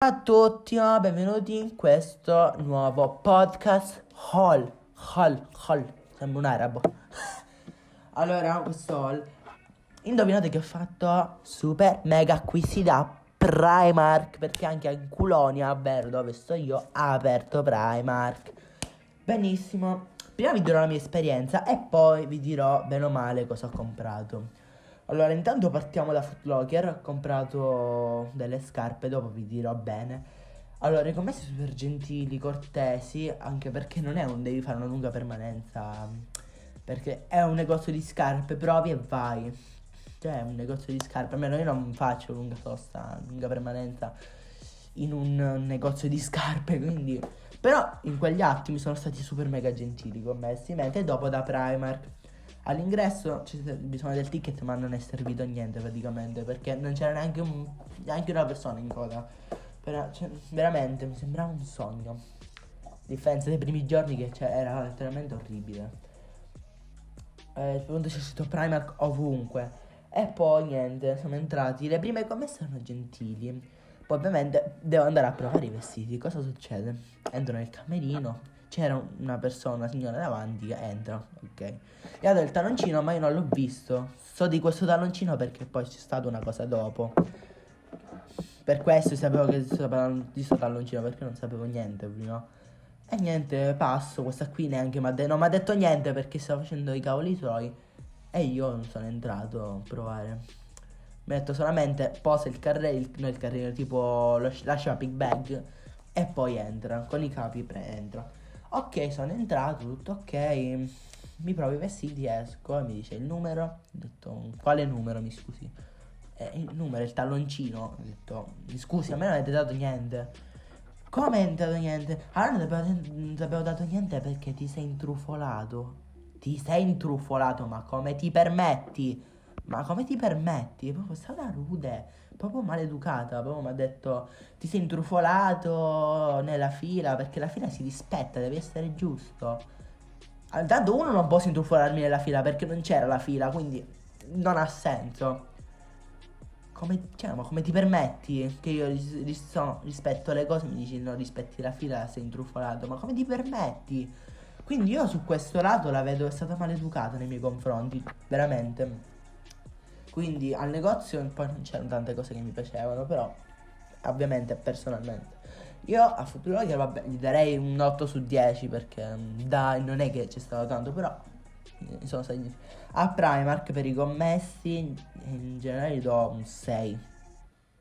Ciao a tutti, oh, benvenuti in questo nuovo podcast Hall. Hall, Hall, sembra un arabo. allora, questo Hall. Indovinate che ho fatto super mega acquisti da Primark. Perché anche in Culonia, ovvero dove sto io, ha aperto Primark. Benissimo. Prima vi dirò la mia esperienza e poi vi dirò bene o male cosa ho comprato. Allora, intanto partiamo da Footlocker. Ho comprato delle scarpe, dopo vi dirò bene. Allora, i commessi super gentili, cortesi, anche perché non è un devi fare una lunga permanenza. Perché è un negozio di scarpe, provi e vai. Cioè, è un negozio di scarpe. Almeno io non faccio lunga sosta, lunga permanenza in un negozio di scarpe, quindi... Però in quegli attimi sono stati super mega gentili con me, mentre dopo da Primark All'ingresso c'è bisogno del ticket, ma non è servito niente praticamente perché non c'era neanche, un, neanche una persona in coda. Però, cioè, veramente mi sembrava un sogno. A differenza dei primi giorni che cioè, era letteralmente orribile. Eh, c'è scritto Primark ovunque. E poi niente, siamo entrati. Le prime commesse erano gentili. Poi ovviamente devo andare a provare i vestiti. Cosa succede? Entro nel camerino c'era una persona, una signora davanti che entra, ok. E ha dato il talloncino, ma io non l'ho visto. So di questo talloncino perché poi c'è stata una cosa dopo. Per questo sapevo che di questo talloncino perché non sapevo niente prima. E niente, passo, questa qui neanche mi ha detto, non mi ha detto niente perché stava facendo i cavoli suoi. E io non sono entrato a provare. Mi ha solamente posa il carrello, no il carrello, tipo lascia big bag e poi entra, con i capi pre- entra. Ok, sono entrato, tutto ok. Mi provo i vestiti, esco e mi dice il numero. Ho detto, quale numero, mi scusi? Eh, il numero, il talloncino. Ho detto, mi scusi, a me non avete dato niente. Come non dato niente? Allora non ti abbiamo dato niente perché ti sei intrufolato. Ti sei intrufolato, ma come ti permetti? Ma come ti permetti? È proprio stata rude, proprio maleducata. Proprio mi ha detto: Ti sei intrufolato nella fila perché la fila si rispetta, deve essere giusto. Intanto uno non posso intrufolarmi nella fila perché non c'era la fila, quindi non ha senso. Come, cioè, ma come ti permetti che io ris- ris- no, rispetto le cose mi dici non rispetti la fila, sei intrufolato? Ma come ti permetti? Quindi io su questo lato la vedo è stata maleducata nei miei confronti, veramente. Quindi al negozio poi non c'erano tante cose che mi piacevano, però ovviamente personalmente. Io a Footlocker vabbè gli darei un 8 su 10 perché mm, dai, non è che c'è stato tanto, però eh, sono stati... A Primark per i commessi in generale gli do un 6.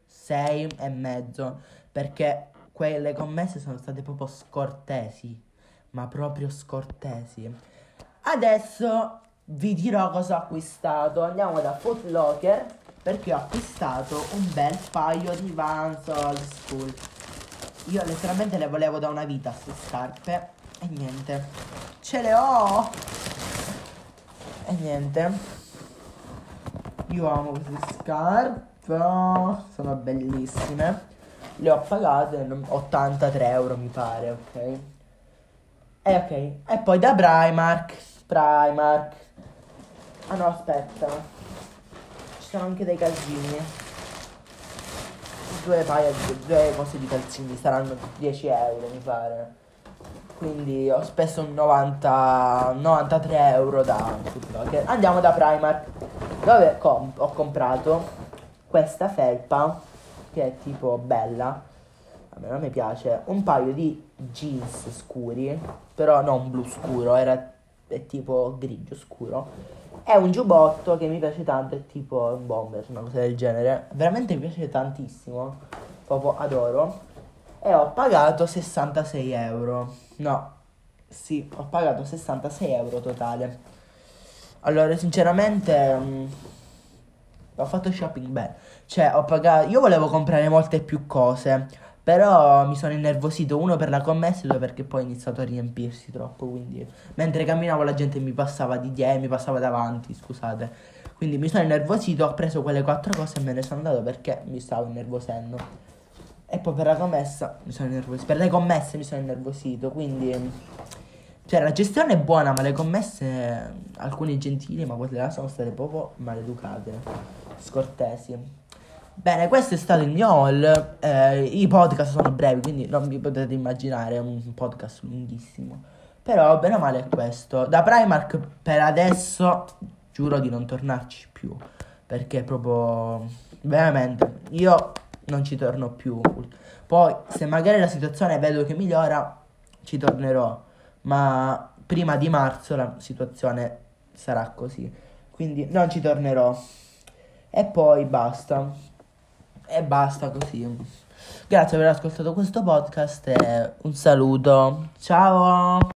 6 e mezzo perché quelle commesse sono state proprio scortesi, ma proprio scortesi. Adesso vi dirò cosa ho acquistato. Andiamo da Footlocker perché ho acquistato un bel paio di Vans Old School. Io letteralmente le volevo da una vita queste scarpe e niente. Ce le ho! E niente. Io amo queste scarpe. Sono bellissime. Le ho pagate 83 euro mi pare, ok? E ok. E poi da Primark. Primark Ah no, aspetta. Ci sono anche dei calzini. Due paia due cose di calzini saranno 10 euro, mi pare. Quindi ho speso 90, 93 euro da Footlocker. Andiamo da Primark. Dove comp- ho comprato questa felpa che è tipo bella. A me piace. Un paio di jeans scuri. Però non blu scuro, era è tipo grigio scuro è un giubbotto che mi piace tanto, è tipo un bomber, una cosa del genere. Veramente mi piace tantissimo, proprio adoro. E ho pagato 66 euro. No, sì, ho pagato 66 euro totale. Allora, sinceramente, um, ho fatto shopping bene. Cioè, ho pagato... Io volevo comprare molte più cose. Però mi sono innervosito uno per la commessa e due perché poi ho iniziato a riempirsi troppo. Quindi mentre camminavo la gente mi passava di dietro, mi passava davanti, scusate. Quindi mi sono innervosito, ho preso quelle quattro cose e me ne sono andato perché mi stavo innervosendo. E poi per la commessa mi sono innervosito. Per le commesse mi sono innervosito. Quindi. Cioè la gestione è buona, ma le commesse, alcune gentili, ma quelle là sono state proprio maleducate, scortesi. Bene, questo è stato il mio haul. Eh, I podcast sono brevi, quindi non vi potete immaginare un podcast lunghissimo. Però, bene o male, è questo. Da Primark per adesso giuro di non tornarci più. Perché proprio, veramente, io non ci torno più. Poi, se magari la situazione vedo che migliora, ci tornerò. Ma prima di marzo la situazione sarà così. Quindi non ci tornerò. E poi basta. E basta così. Grazie per aver ascoltato questo podcast e un saluto. Ciao!